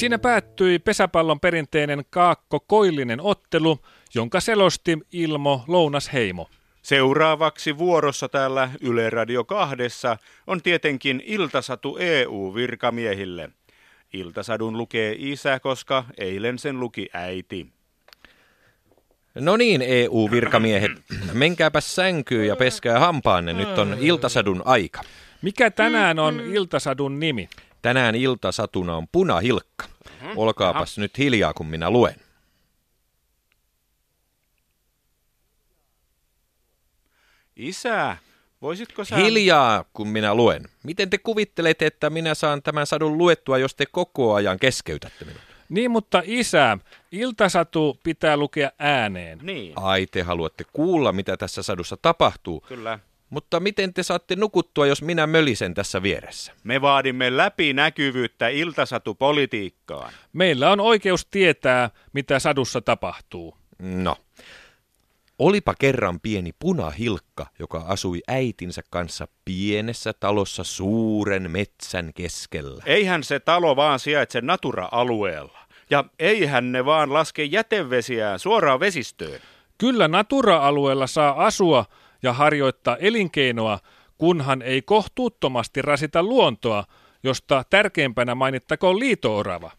Siinä päättyi pesäpallon perinteinen kaakko-koillinen ottelu, jonka selosti Ilmo Lounasheimo. Seuraavaksi vuorossa täällä Yle Radio 2 on tietenkin Iltasatu EU-virkamiehille. Iltasadun lukee isä, koska eilen sen luki äiti. No niin, EU-virkamiehet, menkääpä sänkyyn ja peskää hampaanne, nyt on iltasadun aika. Mikä tänään on Iltasadun nimi? Tänään iltasatuna on punahilkka. Olkaapas nyt hiljaa, kun minä luen. Isä, voisitko sä... Hiljaa, kun minä luen. Miten te kuvittelette, että minä saan tämän sadun luettua, jos te koko ajan keskeytätte minut? Niin, mutta isä, Iltasatu pitää lukea ääneen. Niin, Ai, te haluatte kuulla, mitä tässä sadussa tapahtuu. kyllä. Mutta miten te saatte nukuttua, jos minä mölisen tässä vieressä? Me vaadimme läpinäkyvyyttä iltasatupolitiikkaan. Meillä on oikeus tietää, mitä sadussa tapahtuu. No. Olipa kerran pieni punahilkka, joka asui äitinsä kanssa pienessä talossa suuren metsän keskellä. Eihän se talo vaan sijaitse Natura-alueella. Ja eihän ne vaan laske jätevesiään suoraan vesistöön. Kyllä Natura-alueella saa asua ja harjoittaa elinkeinoa, kunhan ei kohtuuttomasti rasita luontoa, josta tärkeimpänä mainittakoon liitoorava.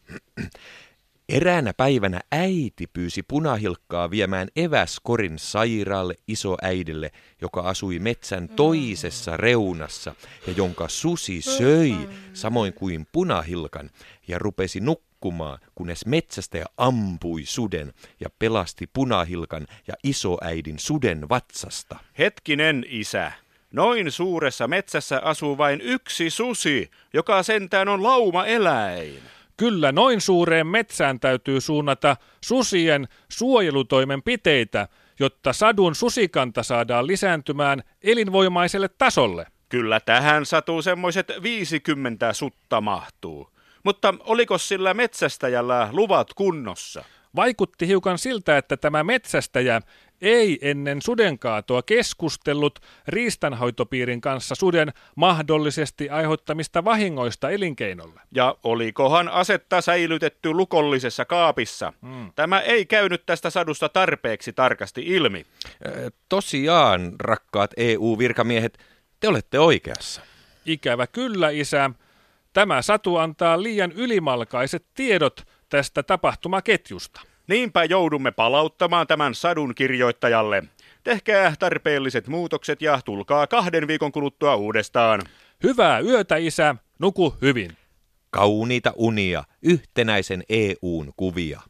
Eräänä päivänä äiti pyysi punahilkkaa viemään eväskorin sairaalle isoäidille, joka asui metsän toisessa reunassa ja jonka susi söi, samoin kuin punahilkan, ja rupesi nukkumaan, kunnes metsästäjä ampui suden ja pelasti punahilkan ja isoäidin suden vatsasta. Hetkinen, isä. Noin suuressa metsässä asuu vain yksi susi, joka sentään on lauma-eläin. Kyllä noin suureen metsään täytyy suunnata susien suojelutoimenpiteitä, jotta sadun susikanta saadaan lisääntymään elinvoimaiselle tasolle. Kyllä tähän satuu semmoiset 50 sutta mahtuu. Mutta oliko sillä metsästäjällä luvat kunnossa? Vaikutti hiukan siltä, että tämä metsästäjä ei ennen sudenkaatoa keskustellut riistanhoitopiirin kanssa suden mahdollisesti aiheuttamista vahingoista elinkeinolle. Ja olikohan asetta säilytetty lukollisessa kaapissa? Hmm. Tämä ei käynyt tästä sadusta tarpeeksi tarkasti ilmi. Tosiaan, rakkaat EU-virkamiehet, te olette oikeassa. Ikävä kyllä, isä. Tämä satu antaa liian ylimalkaiset tiedot tästä tapahtumaketjusta. Niinpä joudumme palauttamaan tämän sadun kirjoittajalle. Tehkää tarpeelliset muutokset ja tulkaa kahden viikon kuluttua uudestaan. Hyvää yötä, isä. Nuku hyvin. Kauniita unia, yhtenäisen EUn kuvia.